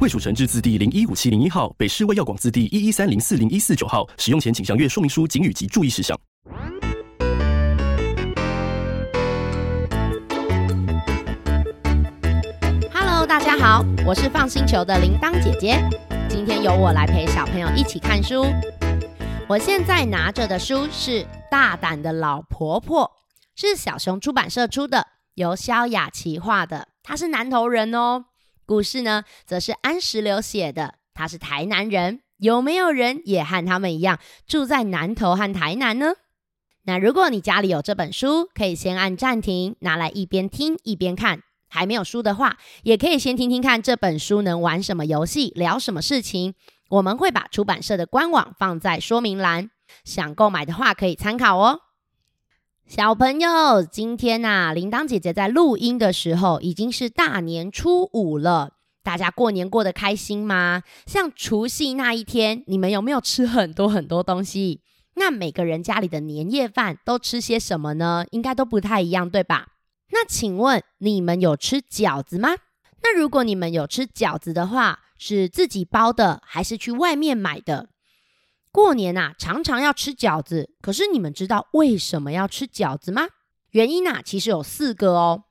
卫蜀成字字第零一五七零一号，北市卫药广字第一一三零四零一四九号。使用前请详阅说明书、警语及注意事项。大家好，我是放星球的铃铛姐姐。今天由我来陪小朋友一起看书。我现在拿着的书是《大胆的老婆婆》，是小熊出版社出的，由萧雅琪画的。他是南投人哦。故事呢，则是安石榴写的。他是台南人。有没有人也和他们一样住在南投和台南呢？那如果你家里有这本书，可以先按暂停，拿来一边听一边看。还没有书的话，也可以先听听看这本书能玩什么游戏，聊什么事情。我们会把出版社的官网放在说明栏，想购买的话可以参考哦。小朋友，今天呐，铃铛姐姐在录音的时候已经是大年初五了，大家过年过得开心吗？像除夕那一天，你们有没有吃很多很多东西？那每个人家里的年夜饭都吃些什么呢？应该都不太一样，对吧？那请问你们有吃饺子吗？那如果你们有吃饺子的话，是自己包的还是去外面买的？过年呐，常常要吃饺子，可是你们知道为什么要吃饺子吗？原因呐，其实有四个哦。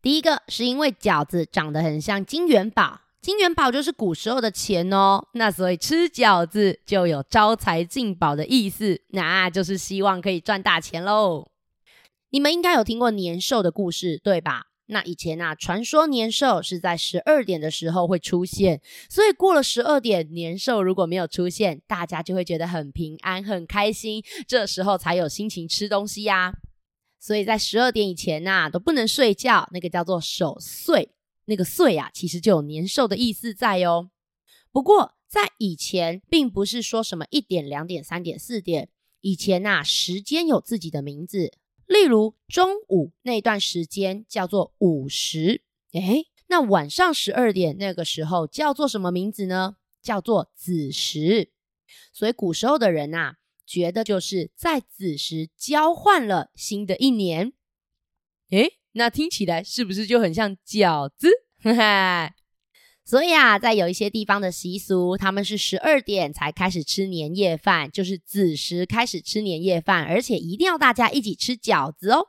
第一个是因为饺子长得很像金元宝，金元宝就是古时候的钱哦。那所以吃饺子就有招财进宝的意思，那就是希望可以赚大钱喽。你们应该有听过年兽的故事，对吧？那以前啊，传说年兽是在十二点的时候会出现，所以过了十二点，年兽如果没有出现，大家就会觉得很平安、很开心，这时候才有心情吃东西呀。所以在十二点以前呐，都不能睡觉，那个叫做守岁。那个岁啊，其实就有年兽的意思在哦。不过在以前，并不是说什么一点、两点、三点、四点，以前呐，时间有自己的名字。例如中午那段时间叫做午时，诶，那晚上十二点那个时候叫做什么名字呢？叫做子时。所以古时候的人呐，觉得就是在子时交换了新的一年。诶，那听起来是不是就很像饺子？哈哈。所以啊，在有一些地方的习俗，他们是十二点才开始吃年夜饭，就是子时开始吃年夜饭，而且一定要大家一起吃饺子哦。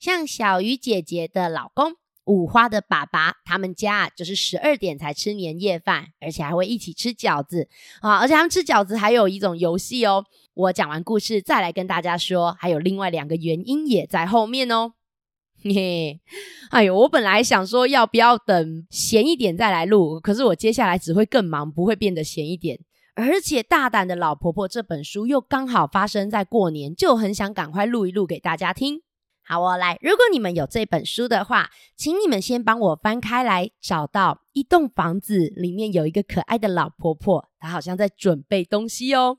像小鱼姐姐的老公五花的爸爸，他们家就是十二点才吃年夜饭，而且还会一起吃饺子啊！而且他们吃饺子还有一种游戏哦。我讲完故事再来跟大家说，还有另外两个原因也在后面哦。嘿 嘿，哎呦，我本来想说要不要等闲一点再来录，可是我接下来只会更忙，不会变得闲一点。而且大胆的老婆婆这本书又刚好发生在过年，就很想赶快录一录给大家听。好，我来。如果你们有这本书的话，请你们先帮我翻开来，找到一栋房子里面有一个可爱的老婆婆，她好像在准备东西哦。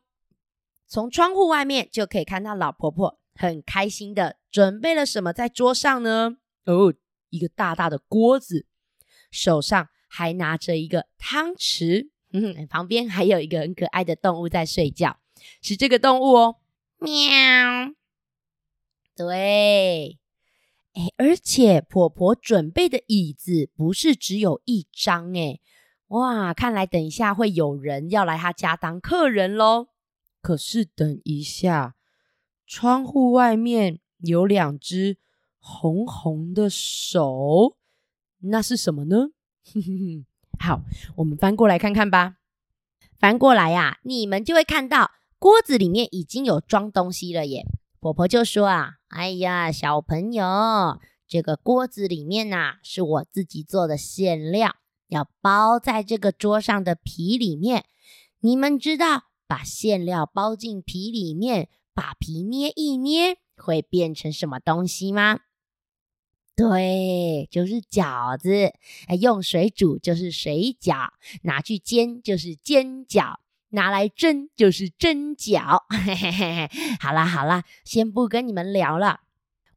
从窗户外面就可以看到老婆婆。很开心的准备了什么在桌上呢？哦，一个大大的锅子，手上还拿着一个汤匙，旁边还有一个很可爱的动物在睡觉，是这个动物哦，喵。对，哎，而且婆婆准备的椅子不是只有一张，哎，哇，看来等一下会有人要来她家当客人喽。可是等一下。窗户外面有两只红红的手，那是什么呢？好，我们翻过来看看吧。翻过来呀，你们就会看到锅子里面已经有装东西了耶。婆婆就说啊：“哎呀，小朋友，这个锅子里面呐，是我自己做的馅料，要包在这个桌上的皮里面。你们知道把馅料包进皮里面？”把皮捏一捏，会变成什么东西吗？对，就是饺子。哎，用水煮就是水饺，拿去煎就是煎饺。拿来蒸就是蒸饺。好啦好啦，先不跟你们聊了，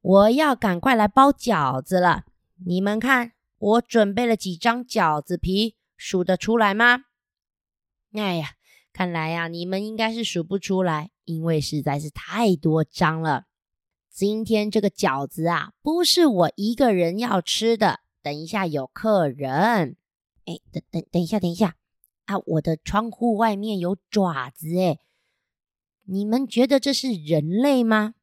我要赶快来包饺子了。你们看，我准备了几张饺子皮，数得出来吗？哎呀，看来呀，你们应该是数不出来，因为实在是太多张了。今天这个饺子啊，不是我一个人要吃的。等一下有客人，哎，等等等一下，等一下啊！我的窗户外面有爪子，哎，你们觉得这是人类吗？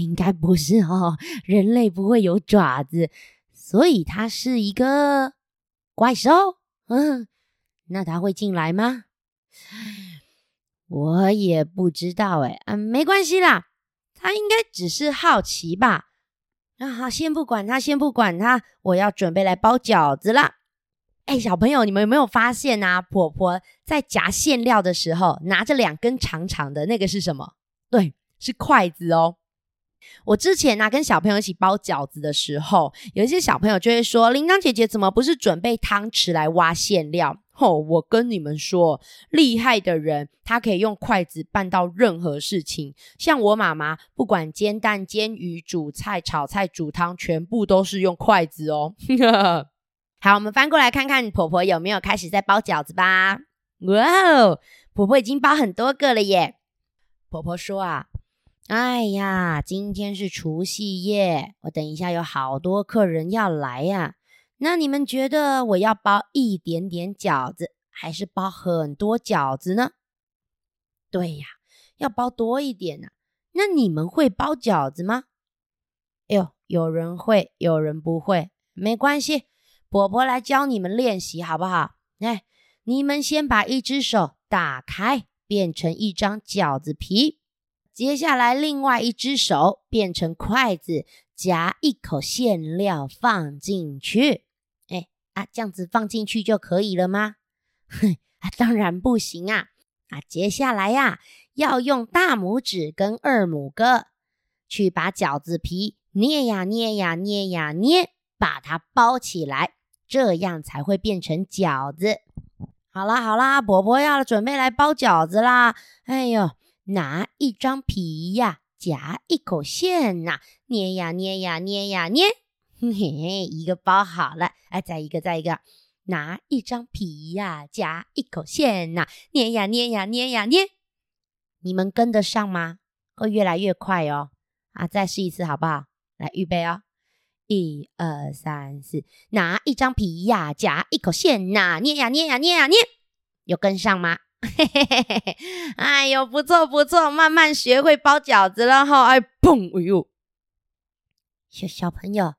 应该不是哦，人类不会有爪子，所以它是一个怪兽。嗯，那它会进来吗？我也不知道，哎，嗯，没关系啦。他应该只是好奇吧？啊，好，先不管他，先不管他，我要准备来包饺子了。哎，小朋友，你们有没有发现啊？婆婆在夹馅料的时候，拿着两根长长的，那个是什么？对，是筷子哦。我之前呢，跟小朋友一起包饺子的时候，有一些小朋友就会说：“铃铛姐姐怎么不是准备汤匙来挖馅料？”吼！我跟你们说，厉害的人他可以用筷子办到任何事情。像我妈妈，不管煎蛋、煎鱼、煮菜、炒菜、煮汤，全部都是用筷子哦。好，我们翻过来看看婆婆有没有开始在包饺子吧。哇哦，婆婆已经包很多个了耶。婆婆说啊，哎呀，今天是除夕夜，我等一下有好多客人要来呀。那你们觉得我要包一点点饺子，还是包很多饺子呢？对呀，要包多一点呢。那你们会包饺子吗？哎呦，有人会，有人不会，没关系，婆婆来教你们练习好不好？来，你们先把一只手打开，变成一张饺子皮，接下来另外一只手变成筷子，夹一口馅料放进去。啊，这样子放进去就可以了吗？哼，啊，当然不行啊！啊，接下来呀，要用大拇指跟二拇哥去把饺子皮捏呀捏呀捏呀捏，把它包起来，这样才会变成饺子。好啦好啦，婆婆要准备来包饺子啦！哎呦，拿一张皮呀，夹一口馅呐，捏呀捏呀捏呀捏。嘿，一个包好了，哎，再一个，再一个，拿一张皮呀，夹一口馅呐，捏呀捏呀捏呀捏，你们跟得上吗？会越来越快哦。啊，再试一次好不好？来，预备哦，一二三四，拿一张皮呀，夹一口馅呐，捏呀捏呀捏呀捏，有跟上吗？嘿嘿嘿嘿嘿，哎呦，不错不错，慢慢学会包饺子了哈。哎，砰，哎呦，小小朋友。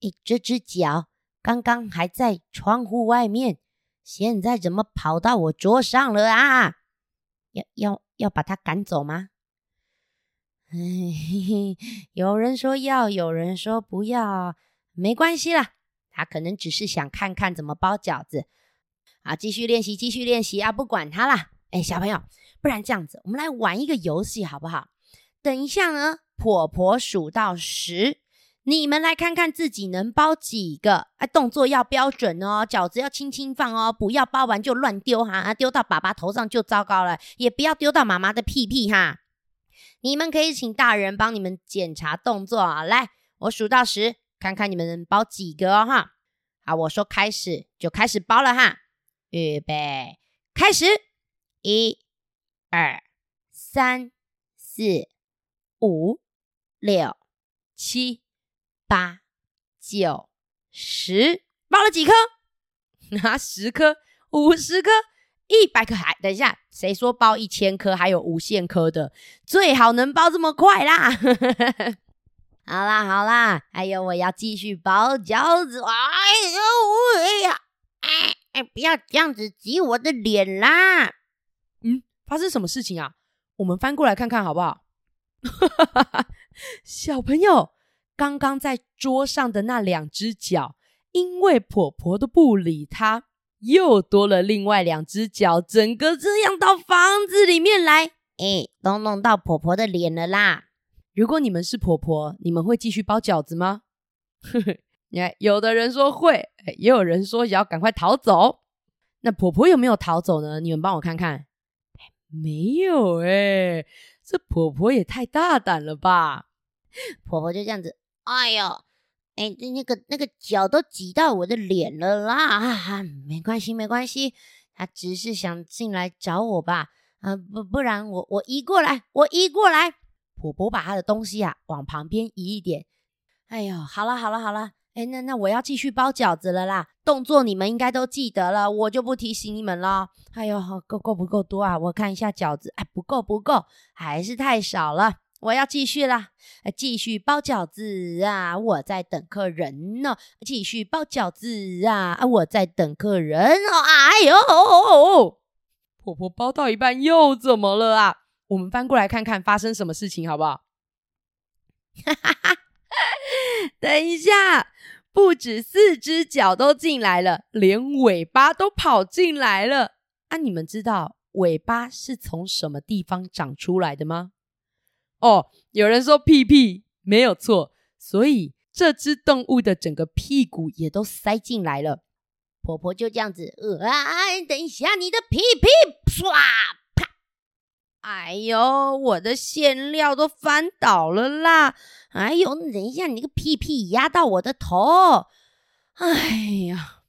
诶，这只脚刚刚还在窗户外面，现在怎么跑到我桌上了啊？要要要把它赶走吗？哎，有人说要，有人说不要，没关系啦。他可能只是想看看怎么包饺子啊。继续练习，继续练习啊！不管他啦。哎，小朋友，不然这样子，我们来玩一个游戏好不好？等一下呢，婆婆数到十。你们来看看自己能包几个？哎，动作要标准哦，饺子要轻轻放哦，不要包完就乱丢哈，丢到爸爸头上就糟糕了，也不要丢到妈妈的屁屁哈。你们可以请大人帮你们检查动作啊。来，我数到十，看看你们能包几个哦哈。好，我说开始就开始包了哈，预备开始，一、二、三、四、五、六、七。八九十，包了几颗？拿十颗、五十颗、一百颗。还等一下，谁说包一千颗还有无限颗的？最好能包这么快啦！好 啦好啦，还有我要继续包饺子。哎呦哎呀！哎哎，不要这样子挤我的脸啦！嗯，发生什么事情啊？我们翻过来看看好不好？小朋友。刚刚在桌上的那两只脚，因为婆婆都不理她，又多了另外两只脚，整个这样到房子里面来，哎，都弄到婆婆的脸了啦。如果你们是婆婆，你们会继续包饺子吗？呵呵，你看，有的人说会，也有人说也要赶快逃走。那婆婆有没有逃走呢？你们帮我看看，没有哎，这婆婆也太大胆了吧！婆婆就这样子，哎呦，哎，那个那个脚都挤到我的脸了啦！哈哈没关系，没关系，他只是想进来找我吧？啊，不不然我我移过来，我移过来。婆婆把她的东西啊往旁边移一点。哎呦，好了好了好了。哎，那那我要继续包饺子了啦！动作你们应该都记得了，我就不提醒你们了。哎呦，够够不够多啊？我看一下饺子，哎，不够不够，还是太少了。我要继续啦，继续包饺子啊！我在等客人呢，继续包饺子啊！我在等客人哦。哎呦，婆婆包到一半又怎么了啊？我们翻过来看看发生什么事情好不好？哈哈哈。等一下，不止四只脚都进来了，连尾巴都跑进来了。啊，你们知道尾巴是从什么地方长出来的吗？哦，有人说屁屁，没有错。所以这只动物的整个屁股也都塞进来了。婆婆就这样子，呃啊，等一下，你的屁屁，唰啪！哎呦，我的馅料都翻倒了啦！哎呦，等一下，你那个屁屁压到我的头！哎呀，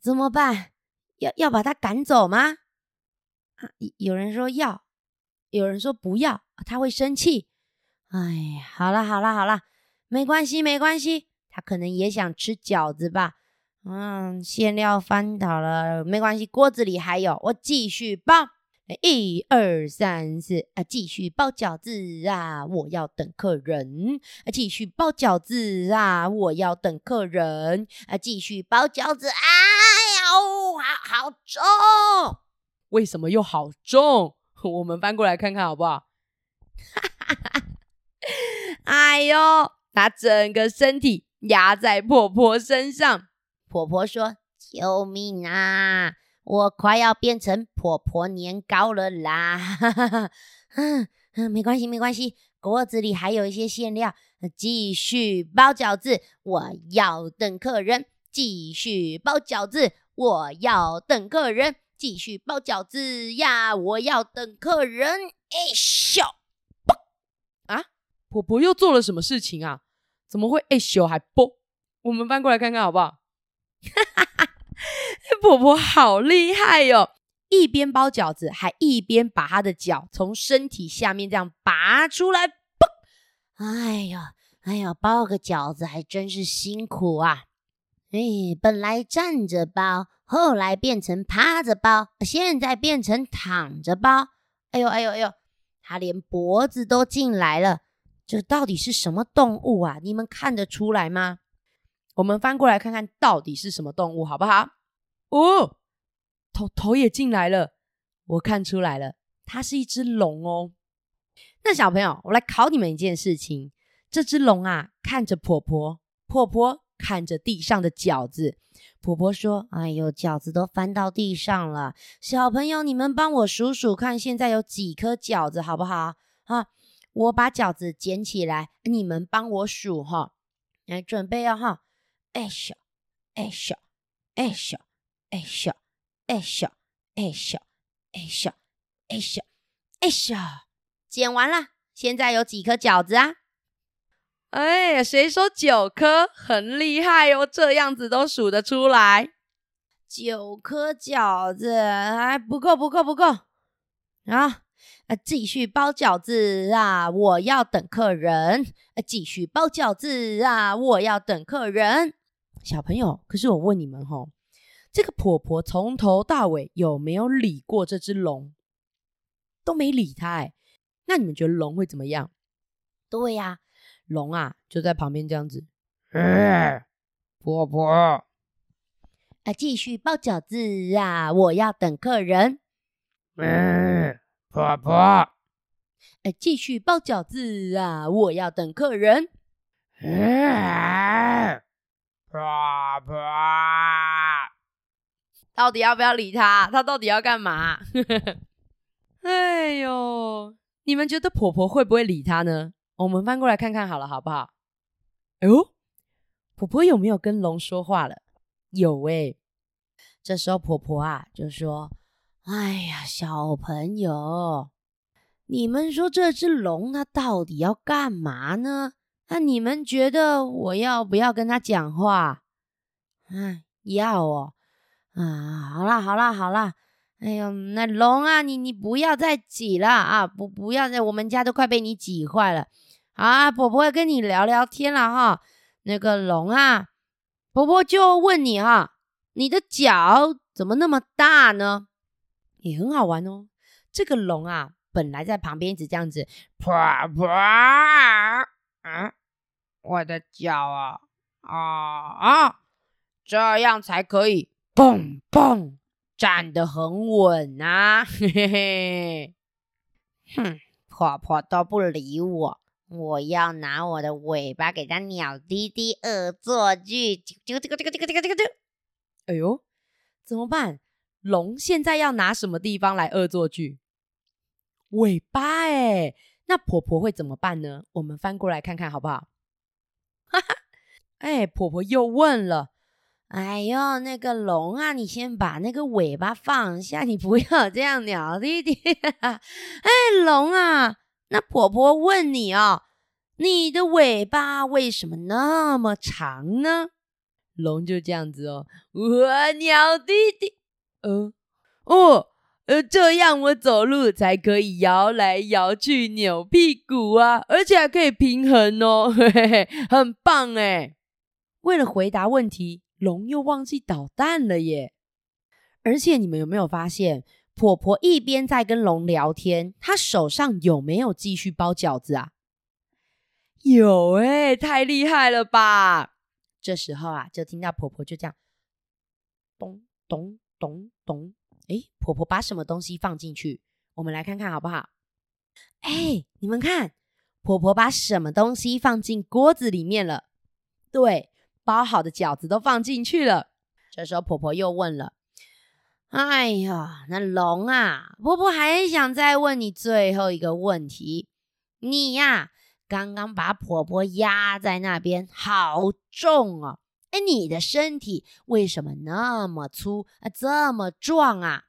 怎么办？要要把它赶走吗？啊，有人说要，有人说不要，他会生气。哎呀，好了好了好了，没关系没关系，他可能也想吃饺子吧。嗯，馅料翻倒了，没关系，锅子里还有，我继续包。一二三四啊，继续包饺子啊！我要等客人啊，继续包饺子啊！我要等客人啊，继续包饺子。哎呦，好好重！为什么又好重？我们翻过来看看好不好？哈哈哈哈哎呦，他整个身体压在婆婆身上。婆婆说：“救命啊！”我快要变成婆婆年糕了啦！哈哈嗯嗯，没关系没关系，锅子里还有一些馅料，继续包饺子。我要等客人，继续包饺子。我要等客人，继续包饺子呀！我要等客人。哎咻！婆婆又做了什么事情啊？怎么会哎咻还啵？我们翻过来看看好不好？哈哈哈。婆婆好厉害哟！一边包饺子，还一边把她的脚从身体下面这样拔出来。嘣哎呀，哎呀，包个饺子还真是辛苦啊！哎，本来站着包，后来变成趴着包，现在变成躺着包。哎呦，哎呦，哎呦，他连脖子都进来了。这到底是什么动物啊？你们看得出来吗？我们翻过来看看到底是什么动物，好不好？哦，头头也进来了，我看出来了，它是一只龙哦。那小朋友，我来考你们一件事情：这只龙啊，看着婆婆，婆婆看着地上的饺子。婆婆说：“哎呦，饺子都翻到地上了。小朋友，你们帮我数数看，现在有几颗饺子，好不好？啊，我把饺子捡起来，你们帮我数哈。来，准备哦哈。哎咻，哎咻，哎咻。”哎咻，哎咻，哎咻，哎咻，哎咻，哎咻，剪完了。现在有几颗饺子啊？哎呀，谁说九颗？很厉害哦，这样子都数得出来。九颗饺子还不够，不够，不够啊！啊，继续包饺子啊！我要等客人。啊，继续包饺子啊！我要等客人。小朋友，可是我问你们吼。这个婆婆从头到尾有没有理过这只龙？都没理它哎。那你们觉得龙会怎么样？对呀，龙啊就在旁边这样子。婆婆，啊，继续包饺子啊！我要等客人。婆婆，哎，继续包饺子啊！我要等客人。婆婆。到底要不要理他？他到底要干嘛？哎呦，你们觉得婆婆会不会理他呢？我们翻过来看看好了，好不好？哎呦，婆婆有没有跟龙说话了？有哎，这时候婆婆啊就说：“哎呀，小朋友，你们说这只龙它到底要干嘛呢？那你们觉得我要不要跟它讲话？嗯，要哦。啊，好啦，好啦，好啦。哎呦，那龙啊，你你不要再挤了啊！不，不要再，我们家都快被你挤坏了。好啊，婆婆跟你聊聊天了哈。那个龙啊，婆婆就问你哈。”你的脚怎么那么大呢？也很好玩哦。这个龙啊，本来在旁边一直这样子，啪啪啊，我的脚啊啊啊，这样才可以蹦蹦站得很稳啊！嘿嘿嘿，哼，婆婆都不理我，我要拿我的尾巴给它鸟滴滴恶作剧，这个这个这个这个这个这。哎呦，怎么办？龙现在要拿什么地方来恶作剧？尾巴哎，那婆婆会怎么办呢？我们翻过来看看好不好？哈哈，哎，婆婆又问了：“哎呦，那个龙啊，你先把那个尾巴放下，你不要这样鸟弟弟。哎，龙啊，那婆婆问你哦，你的尾巴为什么那么长呢？”龙就这样子哦，我，鸟弟弟，呃，哦，呃，这样我走路才可以摇来摇去、扭屁股啊，而且还可以平衡哦，嘿嘿嘿，很棒哎！为了回答问题，龙又忘记捣蛋了耶。而且你们有没有发现，婆婆一边在跟龙聊天，她手上有没有继续包饺子啊？有哎，太厉害了吧！这时候啊，就听到婆婆就这样咚咚咚咚，哎，婆婆把什么东西放进去？我们来看看好不好？哎，你们看，婆婆把什么东西放进锅子里面了？对，包好的饺子都放进去了。这时候婆婆又问了：“哎呀，那龙啊，婆婆还想再问你最后一个问题，你呀。”刚刚把婆婆压在那边，好重哦！哎，你的身体为什么那么粗啊，这么壮啊？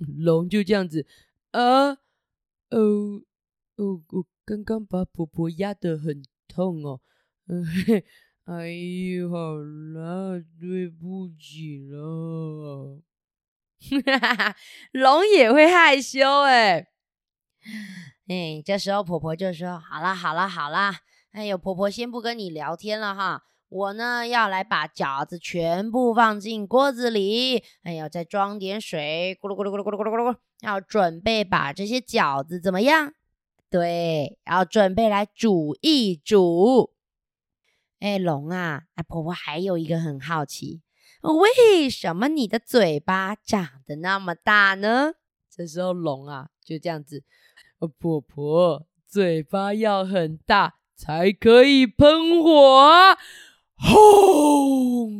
龙就这样子啊，哦哦，我刚刚把婆婆压得很痛哦，哎呦，好啦，对不起了。哈哈，龙也会害羞哎。哎，这时候婆婆就说：“好啦，好啦，好啦，哎呦，婆婆先不跟你聊天了哈，我呢要来把饺子全部放进锅子里，哎呦，再装点水，咕噜咕噜咕噜咕噜咕噜咕噜，要准备把这些饺子怎么样？对，要准备来煮一煮。哎，龙啊，哎，婆婆还有一个很好奇，为什么你的嘴巴长得那么大呢？这时候龙啊就这样子。”婆婆嘴巴要很大才可以喷火，轰！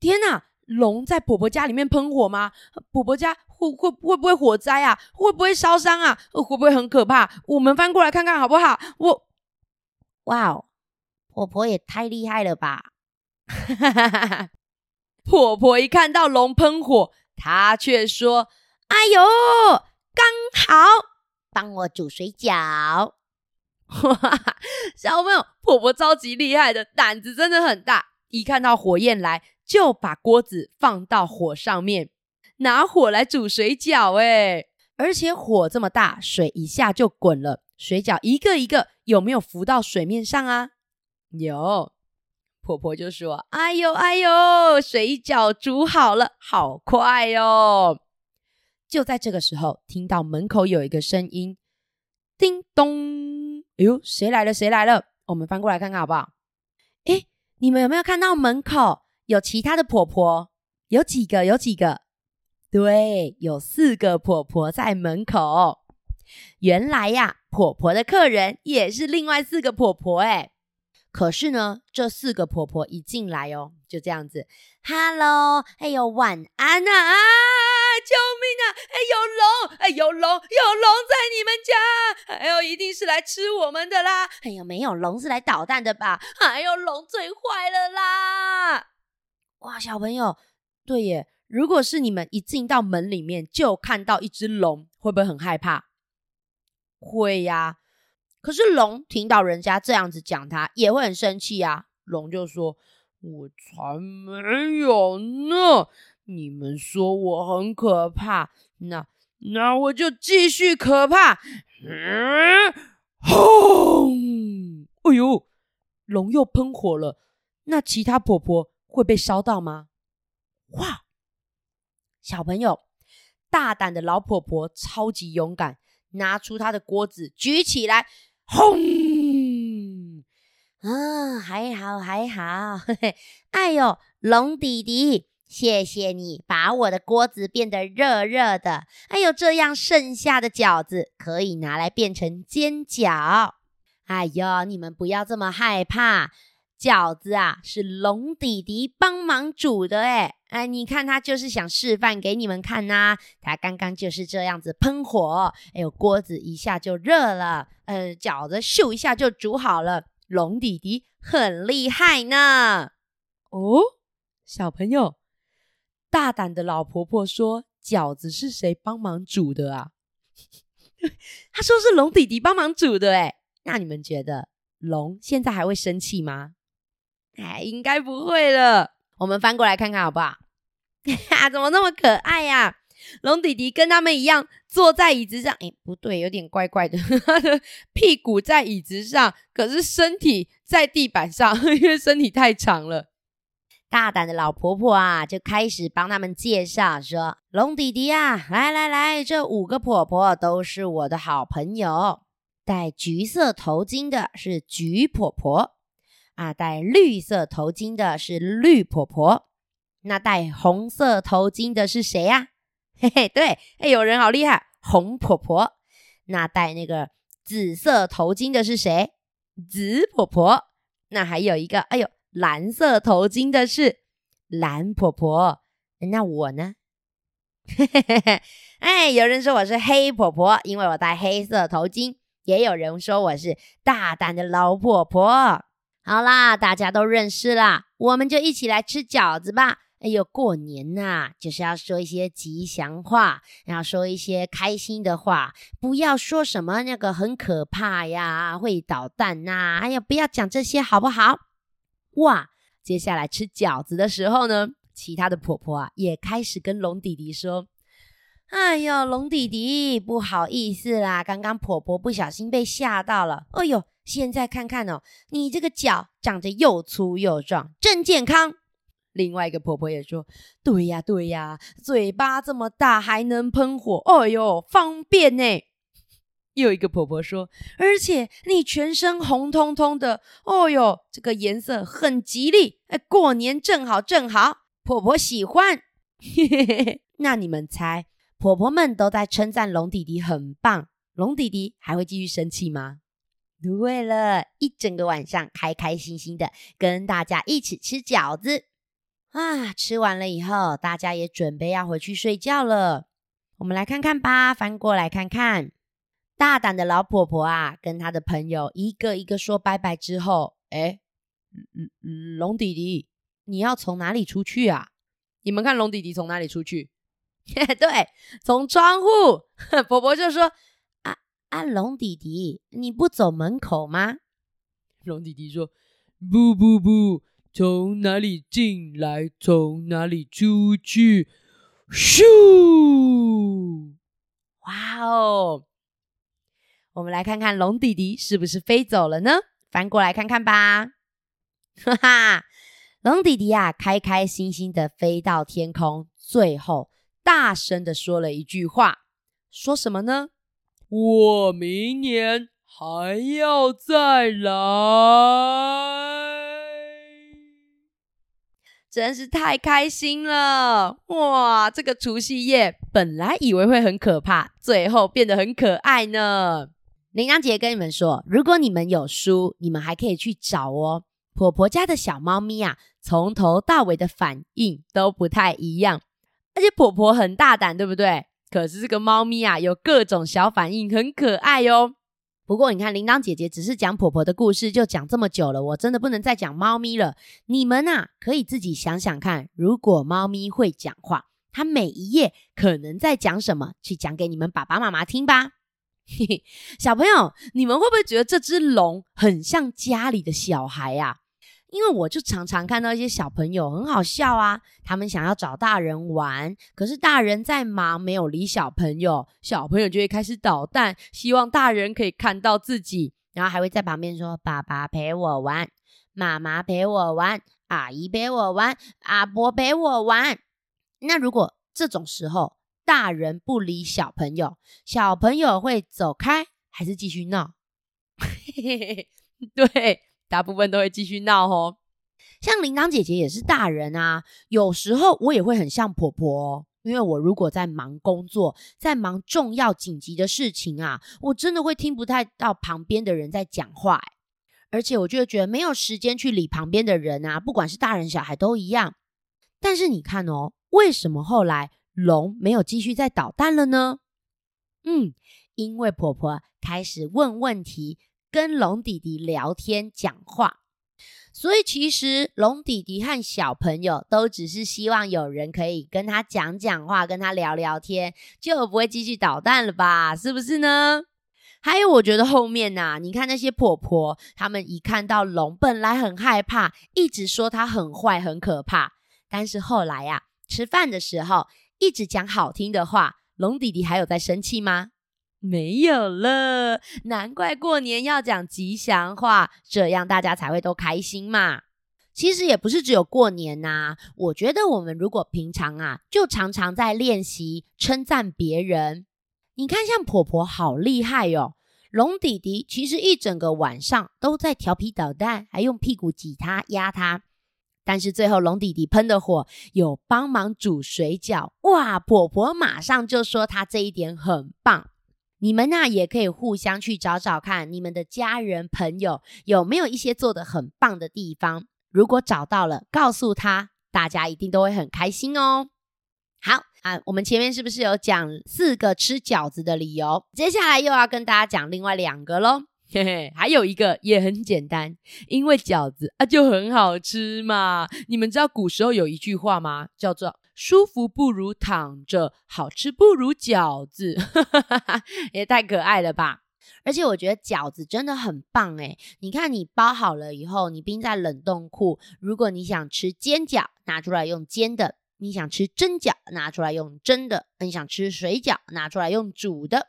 天哪，龙在婆婆家里面喷火吗？婆婆家会会会不会火灾啊？会不会烧伤啊？会不会很可怕？我们翻过来看看好不好？我，哇哦，婆婆也太厉害了吧！婆婆一看到龙喷火，她却说：“哎呦！”刚好帮我煮水饺，哇 小朋友，婆婆超级厉害的，胆子真的很大。一看到火焰来，就把锅子放到火上面，拿火来煮水饺。哎，而且火这么大，水一下就滚了，水饺一个一个有没有浮到水面上啊？有。婆婆就说：“哎呦哎呦，水饺煮好了，好快哟！”就在这个时候，听到门口有一个声音：“叮咚！”哎呦，谁来了？谁来了？我们翻过来看看好不好？哎，你们有没有看到门口有其他的婆婆？有几个？有几个？对，有四个婆婆在门口。原来呀，婆婆的客人也是另外四个婆婆。哎，可是呢，这四个婆婆一进来哦，就这样子：“Hello，哎呦，晚安啊！”救命啊！哎，有龙！哎，有龙！有龙在你们家！哎呦，一定是来吃我们的啦！哎呦，没有龙是来捣蛋的吧？哎呦，龙最坏了啦！哇，小朋友，对耶，如果是你们一进到门里面就看到一只龙，会不会很害怕？会呀。可是龙听到人家这样子讲，它也会很生气啊。龙就说：“我才没有呢！你们说我很可怕，那那我就继续可怕。”轰！哎呦，龙又喷火了。那其他婆婆会被烧到吗？哇！小朋友，大胆的老婆婆超级勇敢，拿出她的锅子举起来，轰！啊，还好还好，嘿嘿。哎呦，龙弟弟，谢谢你把我的锅子变得热热的。哎呦，这样剩下的饺子可以拿来变成煎饺。哎呦，你们不要这么害怕。饺子啊，是龙弟弟帮忙煮的，哎哎，你看他就是想示范给你们看呐。他刚刚就是这样子喷火，哎呦，锅子一下就热了，呃，饺子咻一下就煮好了。龙弟弟很厉害呢。哦，小朋友，大胆的老婆婆说饺子是谁帮忙煮的啊？他说是龙弟弟帮忙煮的，哎，那你们觉得龙现在还会生气吗？哎，应该不会了。我们翻过来看看好不好？哈，怎么那么可爱呀？龙弟弟跟他们一样坐在椅子上。哎，不对，有点怪怪。的 屁股在椅子上，可是身体在地板上，因为身体太长了。大胆的老婆婆啊，就开始帮他们介绍说：“龙弟弟啊，来来来，这五个婆婆都是我的好朋友。戴橘色头巾的是橘婆婆。”啊，戴绿色头巾的是绿婆婆，那戴红色头巾的是谁呀？嘿嘿，对，哎，有人好厉害，红婆婆。那戴那个紫色头巾的是谁？紫婆婆。那还有一个，哎呦，蓝色头巾的是蓝婆婆。那我呢？嘿嘿嘿嘿，哎，有人说我是黑婆婆，因为我戴黑色头巾。也有人说我是大胆的老婆婆。好啦，大家都认识啦，我们就一起来吃饺子吧。哎呦，过年呐，就是要说一些吉祥话，要说一些开心的话，不要说什么那个很可怕呀，会捣蛋呐。哎呀，不要讲这些好不好？哇，接下来吃饺子的时候呢，其他的婆婆啊也开始跟龙弟弟说：“哎呦，龙弟弟，不好意思啦，刚刚婆婆不小心被吓到了。哎呦。”现在看看哦，你这个脚长得又粗又壮，真健康。另外一个婆婆也说：“对呀，对呀，嘴巴这么大还能喷火，哎哟，方便呢。”又一个婆婆说：“而且你全身红彤彤的，哦哟，这个颜色很吉利，哎，过年正好正好，婆婆喜欢。”那你们猜，婆婆们都在称赞龙弟弟很棒，龙弟弟还会继续生气吗？不会了，一整个晚上开开心心的跟大家一起吃饺子啊！吃完了以后，大家也准备要回去睡觉了。我们来看看吧，翻过来看看，大胆的老婆婆啊，跟她的朋友一个一个说拜拜之后，哎，龙弟弟，你要从哪里出去啊？你们看龙弟弟从哪里出去？对，从窗户。婆婆就说。啊，龙弟弟，你不走门口吗？龙弟弟说：“不不不，从哪里进来，从哪里出去。”咻！哇哦！我们来看看龙弟弟是不是飞走了呢？翻过来看看吧。哈哈，龙弟弟呀，开开心心的飞到天空，最后大声的说了一句话，说什么呢？我明年还要再来，真是太开心了！哇，这个除夕夜本来以为会很可怕，最后变得很可爱呢。铃铛姐跟你们说，如果你们有书，你们还可以去找哦。婆婆家的小猫咪啊，从头到尾的反应都不太一样，而且婆婆很大胆，对不对？可是这个猫咪啊，有各种小反应，很可爱哦。不过你看，铃铛姐姐只是讲婆婆的故事，就讲这么久了，我真的不能再讲猫咪了。你们呐，可以自己想想看，如果猫咪会讲话，它每一页可能在讲什么，去讲给你们爸爸妈妈听吧。嘿嘿，小朋友，你们会不会觉得这只龙很像家里的小孩呀？因为我就常常看到一些小朋友很好笑啊，他们想要找大人玩，可是大人在忙，没有理小朋友，小朋友就会开始捣蛋，希望大人可以看到自己，然后还会在旁边说：“爸爸陪我玩，妈妈陪我玩，阿姨陪我玩，阿伯陪我玩。”那如果这种时候大人不理小朋友，小朋友会走开还是继续闹？对。大部分都会继续闹哦，像铃铛姐姐也是大人啊，有时候我也会很像婆婆，因为我如果在忙工作，在忙重要紧急的事情啊，我真的会听不太到旁边的人在讲话，而且我就觉得没有时间去理旁边的人啊，不管是大人小孩都一样。但是你看哦，为什么后来龙没有继续在捣蛋了呢？嗯，因为婆婆开始问问题。跟龙弟弟聊天讲话，所以其实龙弟弟和小朋友都只是希望有人可以跟他讲讲话，跟他聊聊天，就不会继续捣蛋了吧？是不是呢？还有，我觉得后面呐，你看那些婆婆，他们一看到龙，本来很害怕，一直说它很坏、很可怕，但是后来呀，吃饭的时候一直讲好听的话，龙弟弟还有在生气吗？没有了，难怪过年要讲吉祥话，这样大家才会都开心嘛。其实也不是只有过年呐，我觉得我们如果平常啊，就常常在练习称赞别人。你看，像婆婆好厉害哟，龙弟弟其实一整个晚上都在调皮捣蛋，还用屁股挤他、压他，但是最后龙弟弟喷的火有帮忙煮水饺，哇，婆婆马上就说他这一点很棒。你们呐也可以互相去找找看，你们的家人朋友有没有一些做的很棒的地方？如果找到了，告诉他，大家一定都会很开心哦。好啊，我们前面是不是有讲四个吃饺子的理由？接下来又要跟大家讲另外两个喽。嘿嘿，还有一个也很简单，因为饺子啊就很好吃嘛。你们知道古时候有一句话吗？叫做。舒服不如躺着，好吃不如饺子，也太可爱了吧！而且我觉得饺子真的很棒诶你看，你包好了以后，你冰在冷冻库。如果你想吃煎饺，拿出来用煎的；你想吃蒸饺，拿出来用蒸的；你想吃水饺，拿出来用煮的。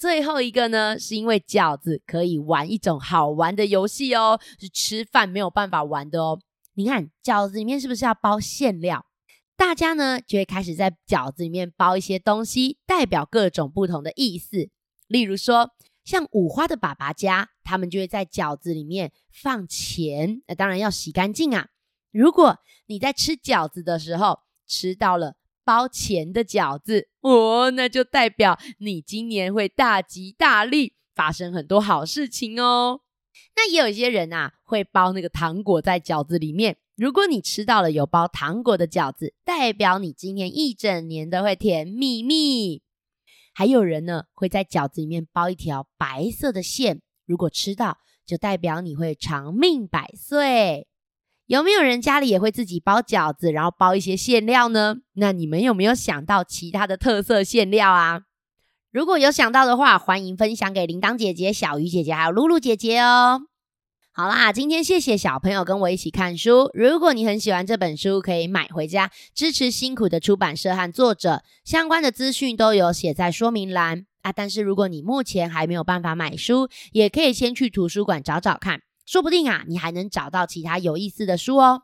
最后一个呢，是因为饺子可以玩一种好玩的游戏哦，是吃饭没有办法玩的哦。你看饺子里面是不是要包馅料？大家呢就会开始在饺子里面包一些东西，代表各种不同的意思。例如说，像五花的爸爸家，他们就会在饺子里面放钱，那当然要洗干净啊。如果你在吃饺子的时候吃到了包钱的饺子，哦，那就代表你今年会大吉大利，发生很多好事情哦。那也有一些人啊，会包那个糖果在饺子里面。如果你吃到了有包糖果的饺子，代表你今年一整年都会甜蜜蜜。还有人呢，会在饺子里面包一条白色的线，如果吃到，就代表你会长命百岁。有没有人家里也会自己包饺子，然后包一些馅料呢？那你们有没有想到其他的特色馅料啊？如果有想到的话，欢迎分享给铃铛姐姐、小鱼姐姐还有露露姐姐哦。好啦，今天谢谢小朋友跟我一起看书。如果你很喜欢这本书，可以买回家支持辛苦的出版社和作者。相关的资讯都有写在说明栏啊。但是如果你目前还没有办法买书，也可以先去图书馆找找看，说不定啊，你还能找到其他有意思的书哦。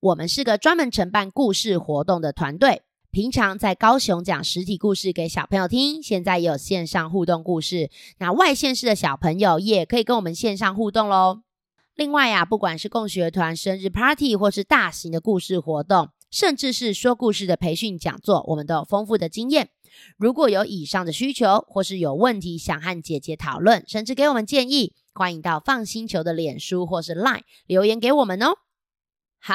我们是个专门承办故事活动的团队，平常在高雄讲实体故事给小朋友听，现在也有线上互动故事。那外县市的小朋友也可以跟我们线上互动喽。另外呀，不管是共学团生日 party，或是大型的故事活动，甚至是说故事的培训讲座，我们都有丰富的经验。如果有以上的需求，或是有问题想和姐姐讨论，甚至给我们建议，欢迎到放星球的脸书或是 Line 留言给我们哦。好，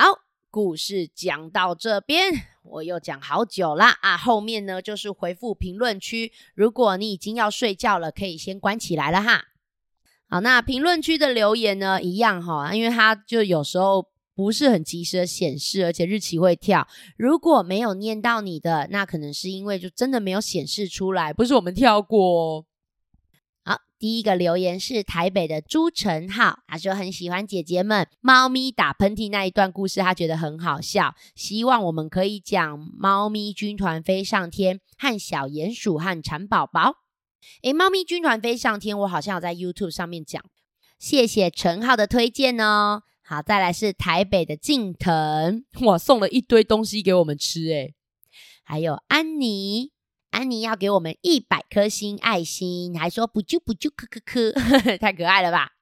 故事讲到这边，我又讲好久啦啊！后面呢就是回复评论区。如果你已经要睡觉了，可以先关起来了哈。好，那评论区的留言呢，一样哈，因为它就有时候不是很及时的显示，而且日期会跳。如果没有念到你的，那可能是因为就真的没有显示出来，不是我们跳过。好，第一个留言是台北的朱晨浩，他说很喜欢姐姐们猫咪打喷嚏那一段故事，他觉得很好笑，希望我们可以讲猫咪军团飞上天和小鼹鼠和蚕宝宝。诶，猫咪军团飞上天，我好像有在 YouTube 上面讲，谢谢陈浩的推荐哦。好，再来是台北的静腾，哇，送了一堆东西给我们吃，诶，还有安妮，安妮要给我们一百颗星爱心，还说不就不就咳咳咳，太可爱了吧。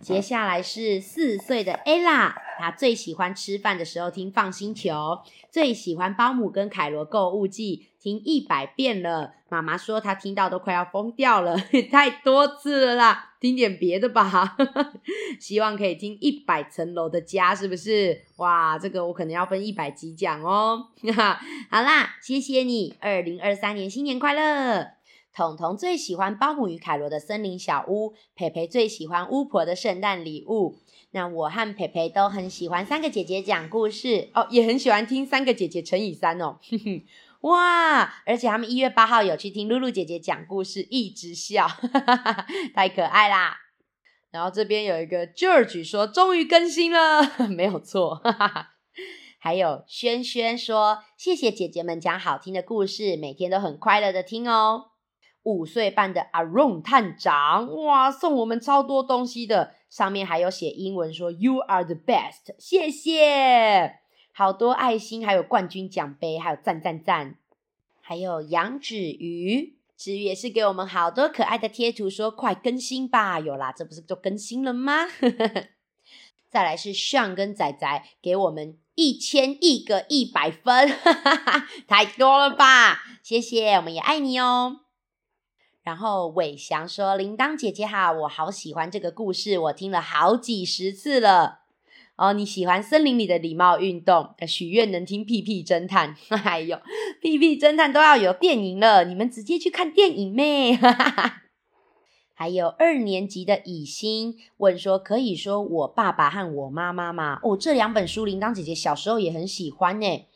接下来是四岁的 Ella，她最喜欢吃饭的时候听放心球，最喜欢包姆跟凯罗购物记，听一百遍了。妈妈说她听到都快要疯掉了，太多次了啦，听点别的吧。希望可以听一百层楼的家，是不是？哇，这个我可能要分一百集讲哦。好啦，谢谢你，二零二三年新年快乐。彤彤最喜欢包姆与凯罗的森林小屋，培培最喜欢巫婆的圣诞礼物。那我和培培都很喜欢三个姐姐讲故事哦，也很喜欢听三个姐姐乘以三哦。哇！而且他们一月八号有去听露露姐姐讲故事，一直笑，太可爱啦。然后这边有一个 George 说，终于更新了，没有错。还有轩轩说，谢谢姐姐们讲好听的故事，每天都很快乐的听哦。五岁半的 Aron 探长，哇，送我们超多东西的，上面还有写英文说 “You are the best”，谢谢，好多爱心，还有冠军奖杯，还有赞赞赞，还有杨子瑜，子瑜也是给我们好多可爱的贴图，说快更新吧，有啦，这不是就更新了吗？再来是尚跟仔仔给我们一千亿个一百分，哈 哈太多了吧，谢谢，我们也爱你哦。然后伟翔说：“铃铛姐姐好，我好喜欢这个故事，我听了好几十次了。哦，你喜欢森林里的礼貌运动？许愿能听屁屁侦探，哎呦，屁屁侦探都要有电影了，你们直接去看电影咩？还有二年级的以欣问说：可以说我爸爸和我妈妈吗？哦，这两本书铃铛姐姐小时候也很喜欢呢。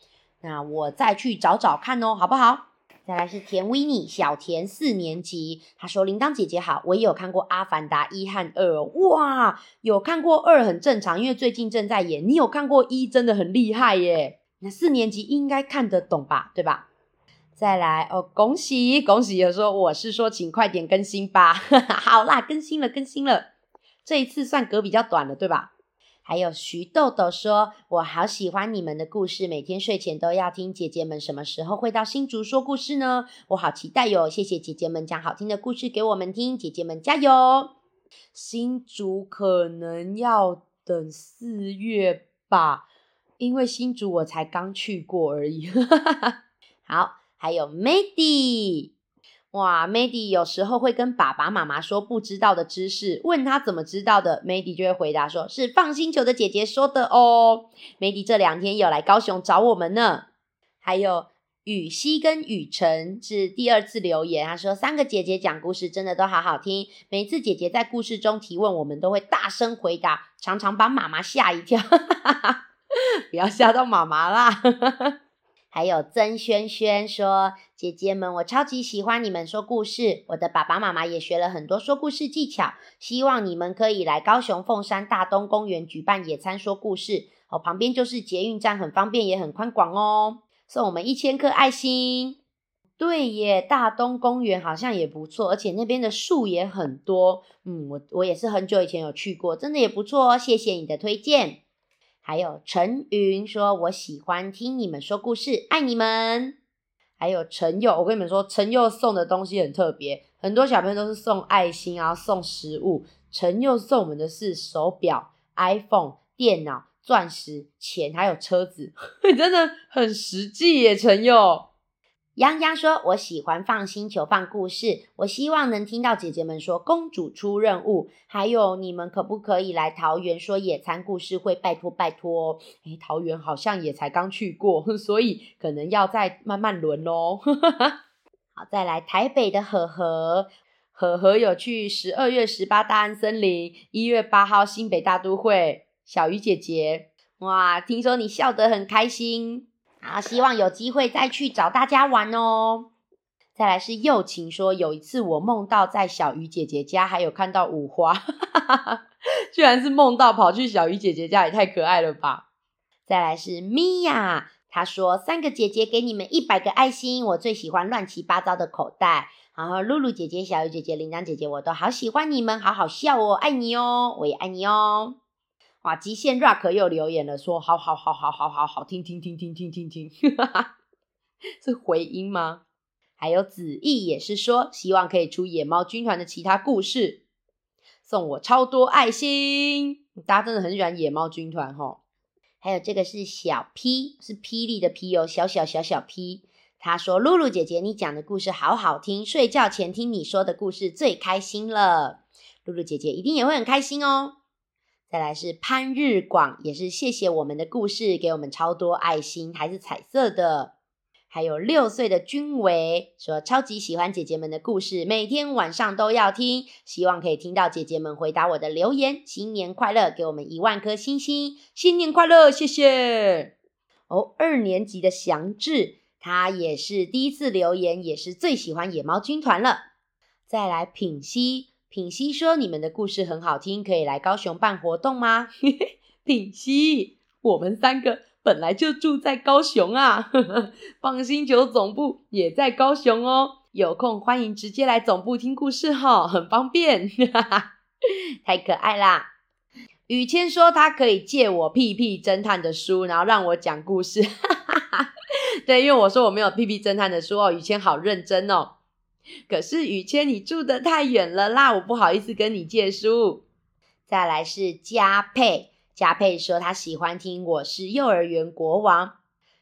那我再去找找看哦，好不好？”再来是田维尼，小田四年级，他说：“铃铛姐姐好，我也有看过《阿凡达》一和二，哇，有看过二很正常，因为最近正在演。你有看过一，真的很厉害耶。那四年级应该看得懂吧？对吧？再来哦，恭喜恭喜！有说我是说，请快点更新吧。好啦，更新了，更新了，这一次算隔比较短了，对吧？”还有徐豆豆说：“我好喜欢你们的故事，每天睡前都要听。姐姐们什么时候会到新竹说故事呢？我好期待哟！谢谢姐姐们讲好听的故事给我们听，姐姐们加油！新竹可能要等四月吧，因为新竹我才刚去过而已。好，还有 Mady。”哇，Mady 有时候会跟爸爸妈妈说不知道的知识，问他怎么知道的，Mady 就会回答说是放星球的姐姐说的哦。Mady 这两天有来高雄找我们呢。还有雨熙跟雨辰是第二次留言，他说三个姐姐讲故事真的都好好听，每次姐姐在故事中提问，我们都会大声回答，常常把妈妈吓一跳，不要吓到妈妈啦。还有曾轩轩说：“姐姐们，我超级喜欢你们说故事，我的爸爸妈妈也学了很多说故事技巧，希望你们可以来高雄凤山大东公园举办野餐说故事哦，旁边就是捷运站，很方便也很宽广哦。送我们一千颗爱心，对耶，大东公园好像也不错，而且那边的树也很多。嗯，我我也是很久以前有去过，真的也不错哦。谢谢你的推荐。”还有陈云说：“我喜欢听你们说故事，爱你们。”还有陈佑，我跟你们说，陈佑送的东西很特别，很多小朋友都是送爱心啊，送食物。陈佑送我们的是手表、iPhone、电脑、钻石、钱，还有车子，真的很实际耶，陈佑。泱泱说：“我喜欢放星球放故事，我希望能听到姐姐们说公主出任务，还有你们可不可以来桃园说野餐故事会？拜托拜托！诶桃园好像也才刚去过，所以可能要再慢慢轮哦。好，再来台北的呵呵，和和有去十二月十八大安森林，一月八号新北大都会。小鱼姐姐，哇，听说你笑得很开心啊，希望有机会再去找大家玩哦。再来是幼晴说，有一次我梦到在小鱼姐姐家，还有看到五花，居然是梦到跑去小鱼姐姐家，也太可爱了吧。再来是米娅，她说三个姐姐给你们一百个爱心，我最喜欢乱七八糟的口袋。然后露露姐姐、小鱼姐姐、铃铛姐姐，我都好喜欢你们，好好笑哦，爱你哦，我也爱你哦。哇，极限 rock 又留言了，说好好好好好好好听听听听听听听，是回音吗？还有子毅也是说，希望可以出野猫军团的其他故事，送我超多爱心。大家真的很喜欢野猫军团哦。还有这个是小 P，是霹雳的 P 哦，小小小小 P。他说：“露露姐姐，你讲的故事好好听，睡觉前听你说的故事最开心了。露露姐姐一定也会很开心哦。”再来是潘日广，也是谢谢我们的故事，给我们超多爱心，还是彩色的。还有六岁的君维说：“超级喜欢姐姐们的故事，每天晚上都要听，希望可以听到姐姐们回答我的留言。新年快乐，给我们一万颗星星，新年快乐，谢谢。”哦，二年级的祥志。他也是第一次留言，也是最喜欢野猫军团了。再来品溪，品溪说你们的故事很好听，可以来高雄办活动吗？品溪，我们三个本来就住在高雄啊，放心球总部也在高雄哦，有空欢迎直接来总部听故事哈，很方便，太可爱啦。雨谦说他可以借我屁屁侦探的书，然后让我讲故事。哈哈对，因为我说我没有屁屁侦探的书哦，雨谦好认真哦。可是雨谦你住的太远了啦，我不好意思跟你借书。再来是嘉佩，嘉佩说他喜欢听《我是幼儿园国王》，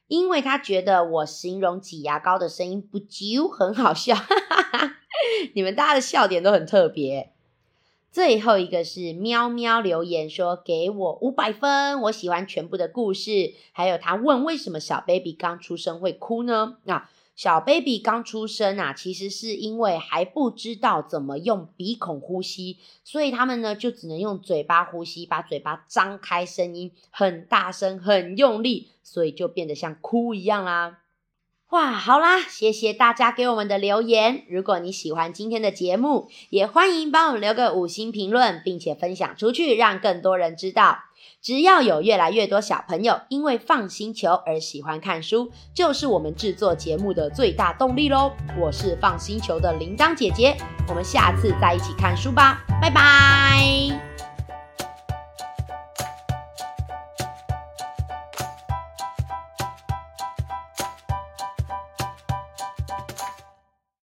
因为他觉得我形容挤牙膏的声音不啾很好笑。你们大家的笑点都很特别。最后一个是喵喵留言说给我五百分，我喜欢全部的故事。还有他问为什么小 baby 刚出生会哭呢？啊小 baby 刚出生啊，其实是因为还不知道怎么用鼻孔呼吸，所以他们呢就只能用嘴巴呼吸，把嘴巴张开，声音很大声、很用力，所以就变得像哭一样啦。哇，好啦，谢谢大家给我们的留言。如果你喜欢今天的节目，也欢迎帮我们留个五星评论，并且分享出去，让更多人知道。只要有越来越多小朋友因为放星球而喜欢看书，就是我们制作节目的最大动力喽。我是放星球的铃铛姐姐，我们下次再一起看书吧，拜拜。